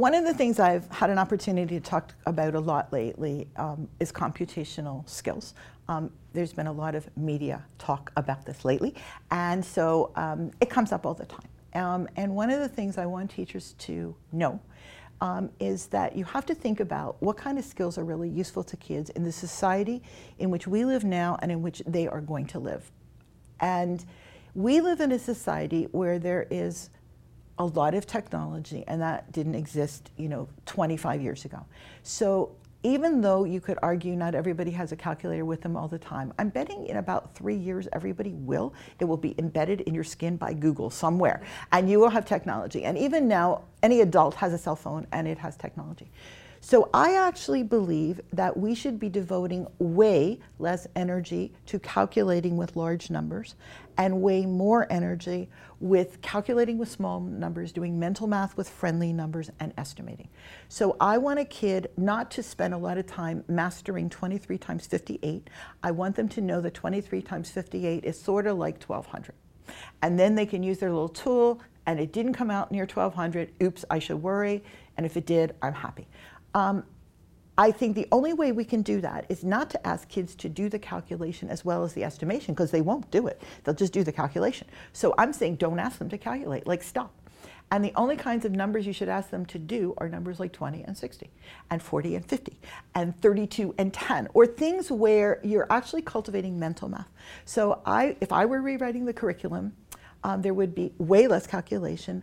One of the things I've had an opportunity to talk about a lot lately um, is computational skills. Um, there's been a lot of media talk about this lately, and so um, it comes up all the time. Um, and one of the things I want teachers to know um, is that you have to think about what kind of skills are really useful to kids in the society in which we live now and in which they are going to live. And we live in a society where there is a lot of technology, and that didn't exist, you know, 25 years ago. So even though you could argue not everybody has a calculator with them all the time, I'm betting in about three years everybody will. It will be embedded in your skin by Google somewhere, and you will have technology. And even now, any adult has a cell phone and it has technology. So I actually believe that we should be devoting way less energy to calculating with large numbers and way more energy with calculating with small numbers, doing mental math with friendly numbers, and estimating. So I want a kid not to spend a lot of time mastering 23 times 58. I want them to know that 23 times 58 is sort of like 1200. And then they can use their little tool, and it didn't come out near 1200. Oops, I should worry. And if it did, I'm happy. Um, I think the only way we can do that is not to ask kids to do the calculation as well as the estimation because they won't do it. They'll just do the calculation. So I'm saying don't ask them to calculate, like stop. And the only kinds of numbers you should ask them to do are numbers like 20 and 60, and 40 and 50, and 32 and 10, or things where you're actually cultivating mental math. So I, if I were rewriting the curriculum, um, there would be way less calculation,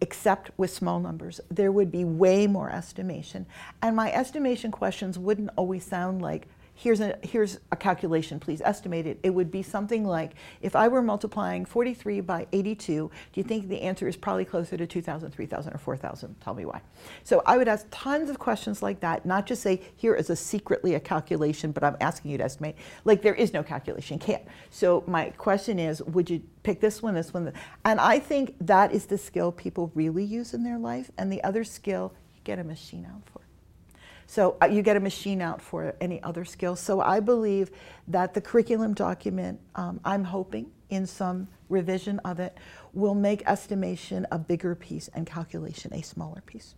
except with small numbers. There would be way more estimation. And my estimation questions wouldn't always sound like here's a, here's a calculation, please estimate it. It would be something like, if I were multiplying 43 by 82, do you think the answer is probably closer to 2,000, 3,000, or 4,000? Tell me why. So I would ask tons of questions like that, not just say, here is a secretly a calculation, but I'm asking you to estimate. Like there is no calculation, can't. So my question is, would you pick this one, this one? And I think that is the skill people really use in their life, and the other skill, you get a machine out for. So uh, you get a machine out for any other skills. So I believe that the curriculum document, um, I'm hoping in some revision of it, will make estimation a bigger piece and calculation a smaller piece.